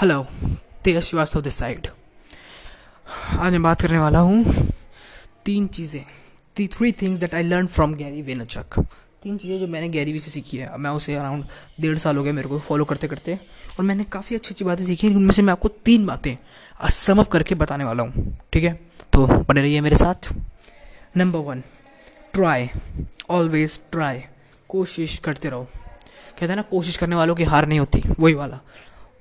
Hello Tej Srivastava this side आज मैं बात करने वाला हूँ तीन चीज़ें the three things that I learn from Gary Vaynerchuk तीन चीज़ें जो मैंने गैरी वी से सीखी है। मैं उसे अराउंड डेढ़ साल हो गया मेरे को फॉलो करते करते। और मैंने काफ़ी अच्छी अच्छी बातें सीखी उनमें से मैं आपको तीन बातें समअप करके बताने वाला हूँ। ठीक है? तो बने रहिए मेरे साथ। Number one try always try कोशिश करते रहो। कहते हैं ना, कोशिश करने वालों की हार नहीं होती। वही वाला।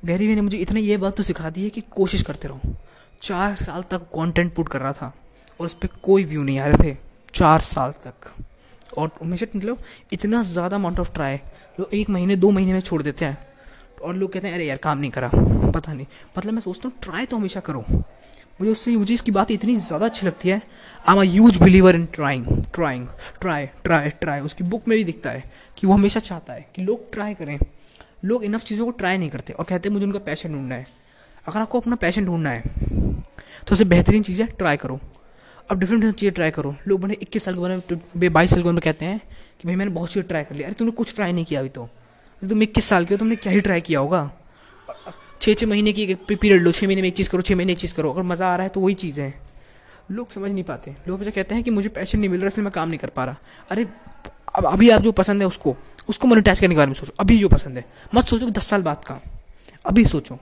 गहरी ने मुझे इतनी ये बात तो सिखा दी है कि कोशिश करते रहो। चार साल तक कंटेंट पुट कर रहा था और उस पर कोई व्यू नहीं आ रहे थे। चार साल तक। और हमेशा मतलब इतना ज़्यादा अमाउंट ऑफ़ ट्राई लोग एक महीने, दो महीने में छोड़ देते हैं। और लोग कहते हैं, अरे यार, काम नहीं करा। पता नहीं। मतलब मैं सोचता हूँ ट्राई तो हमेशा करो। मुझे उससे, मुझे इसकी बात इतनी ज़्यादा अच्छी लगती है। I am huge believer in trying trying try try try उसकी बुक में भी दिखता है कि वो हमेशा चाहता है कि लोग ट्राई करें। लोग इनफ चीज़ों को ट्राई नहीं करते और कहते हैं, मुझे उनका पैशन ढूंढना है। अगर आपको अपना पैशन ढूंढना है तो सबसे बेहतरीन चीज़ ट्राई करो। अब डिफरेंट डिफरेंट चीज़ें ट्राई करो। लोग मैंने इक्कीस साल के बारे में बाईस साल के बारे में कहते हैं कि भाई मैंने बहुत चीज़ें ट्राई कर लिया अरे, तुमने कुछ ट्राई नहीं किया अभी तो। तुम इक्कीस साल के हो, तुमने क्या ही ट्राई किया होगा? छः छः महीने की एक पीरियड लो छः महीने में एक चीज़ करो छः महीने एक चीज़ करो। अगर मज़ा आ रहा है तो वही चीज़ है। लोग समझ नहीं पाते। लोग मुझे कहते हैं कि मुझे पैशन नहीं मिल रहा, इसलिए मैं काम नहीं कर पा रहा। अरे अब, अभी आप जो पसंद है उसको उसको मोनिटाइज करने के बारे में सोचो। अभी जो पसंद है, मत सोचो दस साल बाद का। अभी सोचो।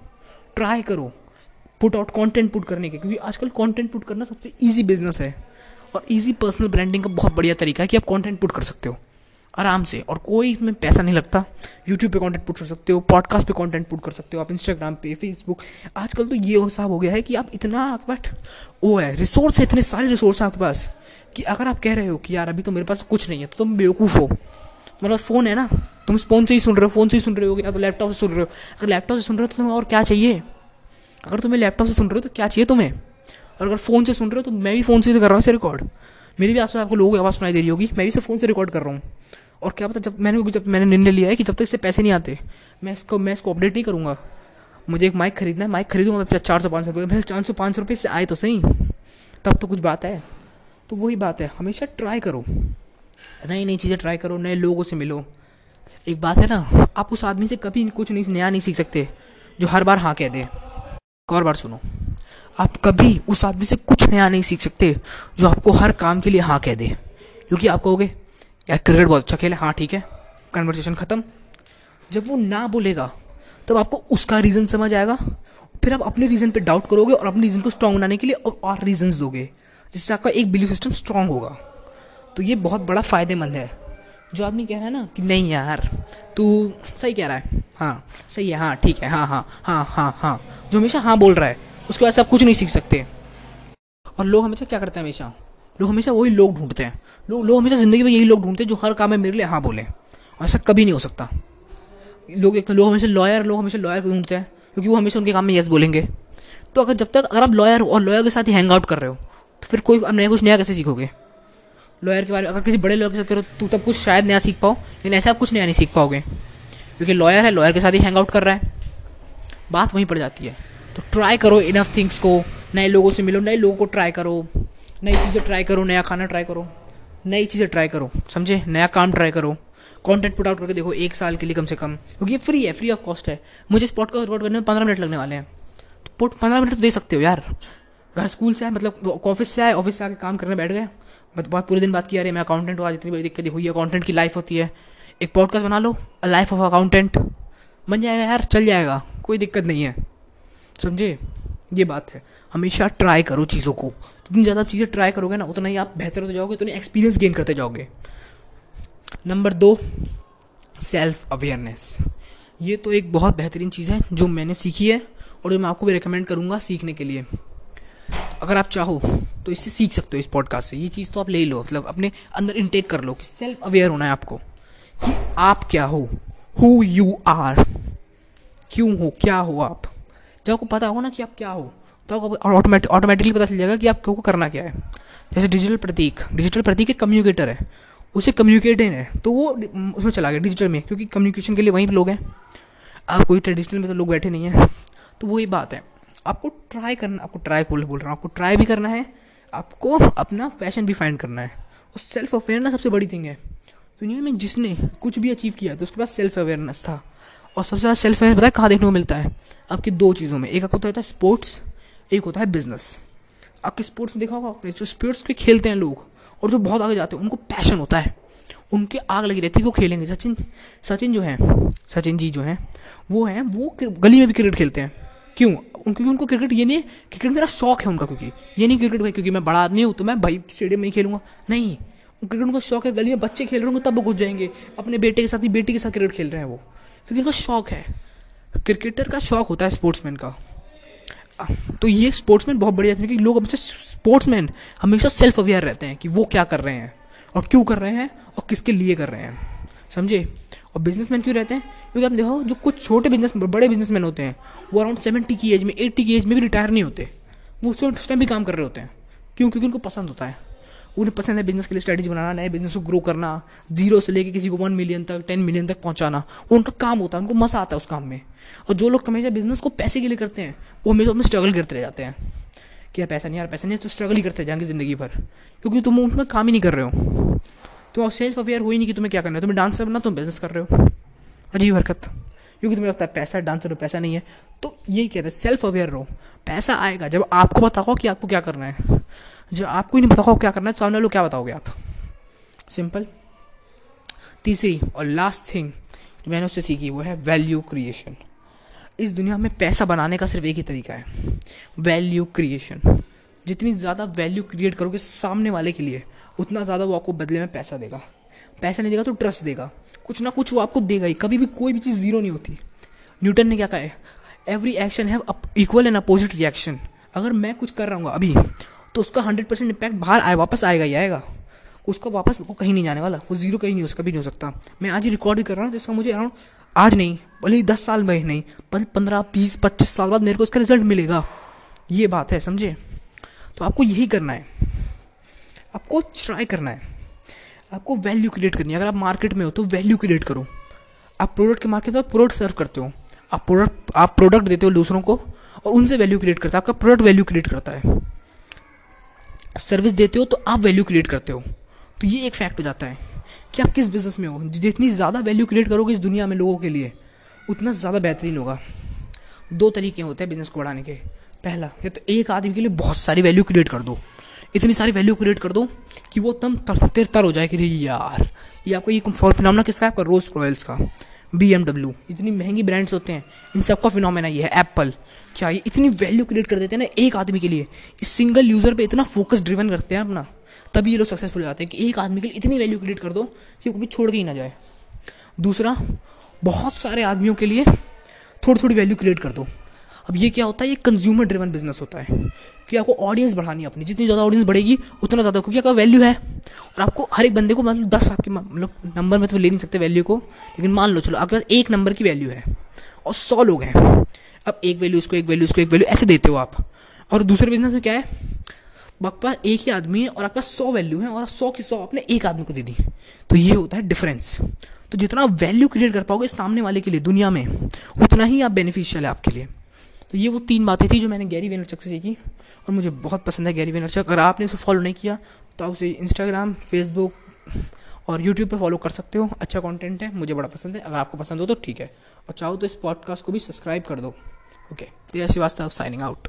ट्राई करो। पुट आउट कंटेंट पुट करने के, क्योंकि आजकल कंटेंट पुट करना सबसे इजी बिज़नेस है। और इजी पर्सनल ब्रांडिंग का बहुत बढ़िया तरीका है कि आप कंटेंट पुट कर सकते हो। आराम से और कोई इसमें पैसा नहीं लगता। यूट्यूब पे कंटेंट पुट कर सकते हो पॉडकास्ट पे कंटेंट पुट कर सकते हो, आप इंस्टाग्राम पे फेसबुक आजकल तो ये हिसाब हो गया है कि आप इतना आपके पास वो है रिसोर्स है, इतने सारे रिसोर्स हैं आपके पास कि अगर आप कह रहे हो कि यार अभी तो मेरे पास कुछ नहीं है तो तुम बेवकूफ़ हो। मतलब फ़ोन है ना, तुम फ़ोन से ही सुन रहे हो फ़ोन से ही सुन रहे हो या तो लैपटॉप से सुन रहे हो। अगर लैपटॉप से सुन रहे हो तो तुम्हें और क्या चाहिए? अगर तुम्हें लैपटॉप से सुन रहे हो तो क्या चाहिए तुम्हें? और अगर फ़ोन से सुन रहे हो तो मैं भी फ़ोन से ही कर रहा हूँ इसे रिकॉर्ड मेरी भी आसपास आपको लोगों की आवाज़ सुनाई दे रही होगी, मैं भी सिर्फ़ फ़ोन से रिकॉर्ड कर रहा हूँ। और क्या पता जब मैंने जब मैंने निर्णय लिया है कि जब तक इससे पैसे नहीं आते, मैं इसको मैं इसको अपडेट नहीं करूँगा। मुझे एक माइक खरीदना है माइक खरीदूँगा चार सौ, पाँच सौ रुपये चार सौ, पाँच सौ रुपये से आए तो सही। तब तो कुछ बात है। तो वही बात है, हमेशा ट्राई करो। नई नई चीज़ें ट्राई करो, नए लोगों से मिलो। एक बात है ना, आप उस आदमी से कभी कुछ नहीं, नया नहीं सीख सकते, जो हर बार हाँ कह दे। एक और बार सुनो, आप कभी उस आदमी से कुछ नया नहीं सीख सकते, जो आपको हर काम के लिए हाँ कह दे। क्योंकि आप कहोगे यार क्रिकेट बहुत अच्छा खेल है हाँ ठीक है कन्वर्सेशन ख़त्म। जब वो ना बोलेगा तब आपको उसका रीज़न समझ आएगा फिर आप अपने रीज़न पे डाउट करोगे और अपने रीज़न को स्ट्रॉन्ग बनाने के लिए और, और रीजन्स दोगे जिससे आपका एक बिलीफ सिस्टम स्ट्रांग होगा। तो ये बहुत बड़ा फ़ायदेमंद है। जो आदमी कह रहा है ना कि नहीं यार तू सही कह रहा है हाँ सही है हाँ ठीक है हाँ हाँ हाँ हाँ हाँ। जो हमेशा हाँ बोल रहा है उसके बाद से आप कुछ नहीं सीख सकते। और लोग हमेशा क्या करते हैं हमेशा? लोग हमेशा वही लोग ढूंढते हैं। लोग लोग हमेशा ज़िंदगी में यही लोग ढूंढते हैं जो हर काम में मेरे लिए हाँ बोले। ऐसा कभी नहीं हो सकता। लोग एक, लोग हमेशा लॉयर लोग हमेशा लॉयर ढूंढते हैं, क्योंकि वो हमेशा उनके काम में यस बोलेंगे। तो अगर जब तक, अगर आप लॉयर हो और लॉयर के साथ ही हैंग आउट कर रहे हो तो फिर कोई अब नया, कुछ नया कैसे सीखोगे? लॉयर के बारे में, अगर किसी बड़े लॉयर के साथ करो तो तब कुछ शायद नया सीख पाओ, लेकिन ऐसा आप कुछ नया नहीं सीख पाओगे। क्योंकि लॉयर है लॉयर के साथ ही हैंग आउट कर रहा है। बात वहीं पड़ जाती है। तो ट्राई करो इनफ थिंग्स को, नए लोगों से मिलो, नए लोगों को ट्राई करो। नई चीज़ें ट्राई करो, नया खाना ट्राई करो, नई चीज़ें ट्राई करो, समझे? नया काम ट्राई करो। कंटेंट पुट आउट करके देखो, एक साल के लिए कम से कम। क्योंकि ये फ्री है फ्री ऑफ़ कॉस्ट है। मुझे स्पॉट का रिकॉर्ड करने में पंद्रह मिनट लगने वाले हैं। तो पंद्रह मिनट तो दे सकते हो यार। घर स्कूल से आए मतलब ऑफ़िस से आए ऑफ़िस से आके काम करने बैठ गए। बहुत पूरे दिन बात अरे मैं अकाउंटेंट हूँ, आज इतनी बड़ी दिक्कत हुई है अकाउंटेंट की लाइफ होती है। एक पॉडकास्ट बना लो अ लाइफ ऑफ़ अकाउंटेंट बन जाएगा यार, चल जाएगा, कोई दिक्कत नहीं है। समझे? ये बात है। हमेशा ट्राई करो चीज़ों को। जितनी ज़्यादा चीज़ें ट्राई करोगे ना, उतना ही आप बेहतर होते जाओगे, उतनी एक्सपीरियंस गेन करते जाओगे। नंबर दो सेल्फ अवेयरनेस ये तो एक बहुत बेहतरीन चीज़ है जो मैंने सीखी है और जो मैं आपको भी रिकमेंड करूँगा सीखने के लिए। अगर आप चाहो तो इससे सीख सकते हो इस पॉडकास्ट से। ये चीज़ तो आप ले लो मतलब अपने अंदर इनटेक कर लो कि सेल्फ अवेयर होना है आपको। कि आप क्या हो? हु यू आर क्यों हो? क्या हो आप? जब आपको पता होगा ना कि आप क्या हो तो आपको ऑटोमेटिकली पता चल जाएगा कि आपको करना क्या है। जैसे डिजिटल प्रतीक डिजिटल प्रतीक एक कम्युनिकेटर है। उसे कम्युनिकेटिंग है तो वो उसमें चला गया डिजिटल में, क्योंकि कम्युनिकेशन के लिए वहीं लोग हैं। आप कोई ट्रेडिशनल में तो लोग बैठे नहीं हैं। तो वही बात है। आपको ट्राई करना, आपको ट्राई बोल बोल रहा हूँ। आपको ट्राई भी करना है। आपको अपना पैशन भी फाइंड करना है। और सेल्फ अवेयरनेस सबसे बड़ी थिंग है। दुनिया में जिसने कुछ भी अचीव किया तो उसके पास सेल्फ अवेयरनेस था। और सबसे ज़्यादा सेल्फ अवेयरनेस पता है कहाँ देखने को मिलता है? आपकी दो चीज़ों में। एक आपको तो रहता है स्पोर्ट्स एक होता है बिज़नेस आपके स्पोर्ट्स में देखा होगा, आपने जो स्पोर्ट्स के खेलते हैं लोग, और जो बहुत आगे जाते हैं, उनको पैशन होता है। उनके आग लगी रहती है वो खेलेंगे। सचिन सचिन जो है, सचिन जी जो हैं, वो हैं, वो गली में भी क्रिकेट खेलते हैं। क्यों? क्योंकि उनको क्रिकेट ये नहीं क्रिकेट मेरा शौक है उनका, क्योंकि ये नहीं क्रिकेट क्योंकि मैं बड़ा आदमी हूँ तो मैं भाई स्टेडियम में ही खेलूँगा। नहीं क्रिकेट उनको शौक है, गली में बच्चे खेल रहे होंगे, तब वो घुस जाएँगे। अपने बेटे के साथ ही, बेटी के साथ क्रिकेट खेल रहे हैं वो, क्योंकि उनका शौक है। क्रिकेटर का शौक होता है स्पोर्ट्समैन का। तो ये स्पोर्ट्समैन बहुत बढ़िया क्योंकि लोग हमेशा स्पोर्ट्समैन हमेशा सेल्फ अवेयर रहते हैं कि वो क्या कर रहे हैं और क्यों कर रहे हैं और किसके लिए कर रहे हैं। समझे? और बिजनेसमैन क्यों रहते हैं? क्योंकि आप देखो, जो कुछ छोटे बिज़नेस बड़े बिजनेसमैन होते हैं, वो अराउंड सेवेंटी की एज में एट्टी की एज में भी रिटायर नहीं होते। वो उस टाइम भी काम कर रहे होते हैं। क्यों? क्योंकि उनको पसंद होता है। उन्हें पसंद है बिज़नेस के लिए स्ट्रेटेजी बनाना, नए बिज़नेस को ग्रो करना ज़ीरो से लेके किसी को वन मिलियन तक टेन मिलियन तक पहुंचाना, उनका काम होता है, उनको मज़ा आता है उस काम में। और जो लोग हमेशा बिज़नेस को पैसे के लिए करते हैं, वो हमेशा अपने स्ट्रगल करते रह जाते हैं। कि यार पैसा नहीं, यार पैसा नहीं तो स्ट्रगल ही करते जाएँगे ज़िंदगी भर। क्योंकि तुम उसमें काम ही नहीं कर रहे हो। तो सेल्फ अवेयर हो ही नहीं कि तुम्हें क्या करना है। तुम्हें डांस करना, तुम बिज़नेस कर रहे हो। अजीब हरकत। क्योंकि तुम्हें लगता है पैसा डांसर हो पैसा नहीं है। तो यही कहते हैं सेल्फ अवेयर रहो। पैसा आएगा। जब आपको बताओ कि आपको क्या करना है, जब आपको ही नहीं बताओ क्या करना है सामने लोग क्या बताओगे आप? सिंपल तीसरी और लास्ट थिंग जो मैंने उससे सीखी, वो है वैल्यू क्रिएशन इस दुनिया में पैसा बनाने का सिर्फ़ एक ही तरीका है। वैल्यू क्रिएशन जितनी ज़्यादा वैल्यू क्रिएट करोगे सामने वाले के लिए, उतना ज़्यादा वो आपको बदले में पैसा देगा। पैसा नहीं देगा तो ट्रस्ट देगा। कुछ ना कुछ वो आपको देगा ही। कभी भी कोई भी चीज़ ज़ीरो नहीं होती। न्यूटन ने क्या कहा है? Every action have equal and opposite reaction अगर मैं कुछ कर रहा हूँ अभी तो उसका हंड्रेड परसेंट इम्पैक्ट बाहर आए, वापस आएगा ही आएगा। उसका वापस वो कहीं नहीं जाने वाला। वो ज़ीरो कहीं नहीं उसका भी नहीं हो सकता। मैं आज ही रिकॉर्ड भी कर रहा हूँ तो इसका मुझे अराउंड आज नहीं, भले ही दस साल में नहीं, पर पंद्रह, बीस, पच्चीस साल बाद मेरे को इसका रिज़ल्ट मिलेगा। ये बात है, समझे? तो आपको यही करना है। आपको ट्राई करना है। आपको वैल्यू क्रिएट करनी है। अगर आप मार्केट में हो तो वैल्यू क्रिएट करो। आप प्रोडक्ट के मार्केट में प्रोडक्ट सर्व करते हो। आप प्रोडक्ट आप प्रोडक्ट देते हो दूसरों को और उनसे वैल्यू क्रिएट करता है। आपका प्रोडक्ट वैल्यू क्रिएट करता है। सर्विस देते हो तो आप वैल्यू क्रिएट करते हो। तो ये एक फैक्ट हो जाता है कि आप किस बिज़नेस में हो। जितनी ज़्यादा वैल्यू क्रिएट करोगे इस दुनिया में लोगों के लिए, उतना ज़्यादा बेहतरीन होगा। दो तरीके होते हैं बिज़नेस को बढ़ाने के। पहला, या तो एक आदमी के लिए बहुत सारी वैल्यू क्रिएट कर दो। इतनी सारी वैल्यू क्रिएट कर दो कि वो तम तर तर, तर हो जाए कि यार ये आपको ये फिनोमिना किसका है? आपका रोज रॉयल्स का। बी एम डब्ल्यू इतनी महँगी ब्रांड्स होते हैं। इन सबका फिनोमेना ये है। एप्पल क्या ये इतनी वैल्यू क्रिएट कर देते हैं ना एक आदमी के लिए? इस सिंगल यूज़र पे इतना फोकस ड्रिवन करते हैं अपना तभी ये लोग सक्सेसफुल हो जाते हैं कि एक आदमी के लिए इतनी वैल्यू क्रिएट कर दो कि कभी छोड़ के ही ना जाए। दूसरा बहुत सारे आदमियों के लिए थोड़ी थोड़ी वैल्यू क्रिएट कर दो। अब ये क्या होता है? ये कंज्यूमर ड्रिवन बिज़नेस होता है कि आपको ऑडियंस बढ़ानी है अपनी। जितनी ज़्यादा ऑडियंस बढ़ेगी, उतना ज़्यादा क्योंकि आपका वैल्यू है। और आपको हर एक बंदे को मतलब दस आपके मतलब नंबर में तो ले नहीं सकते वैल्यू को, लेकिन मान लो चलो, आपके पास एक नंबर की वैल्यू है और सौ लोग हैं। अब एक वैल्यू उसको, एक वैल्यू उसको, एक वैल्यू ऐसे देते हो आप। और दूसरे बिज़नेस में क्या है? आपके पास एक ही आदमी है और आपके पास सौ वैल्यू है और सौ की सौ आपने एक आदमी को दे दी। तो ये होता है डिफरेंस तो जितना वैल्यू क्रिएट कर पाओगे सामने वाले के लिए, दुनिया में, उतना ही आप बेनिफिशियल है आपके लिए। तो ये वो तीन बातें थी जो मैंने गैरी वेनरचक से सीखी और मुझे बहुत पसंद है गैरी वेनरचक। अगर आपने उसे फॉलो नहीं किया तो आप उसे इंस्टाग्राम फेसबुक और यूट्यूब पर फॉलो कर सकते हो। अच्छा कॉन्टेंट है, मुझे बड़ा पसंद है। अगर आपको पसंद हो तो ठीक है। और चाहो तो इस पॉडकास्ट को भी सब्सक्राइब कर दो। Okay Teja Srivastava signing out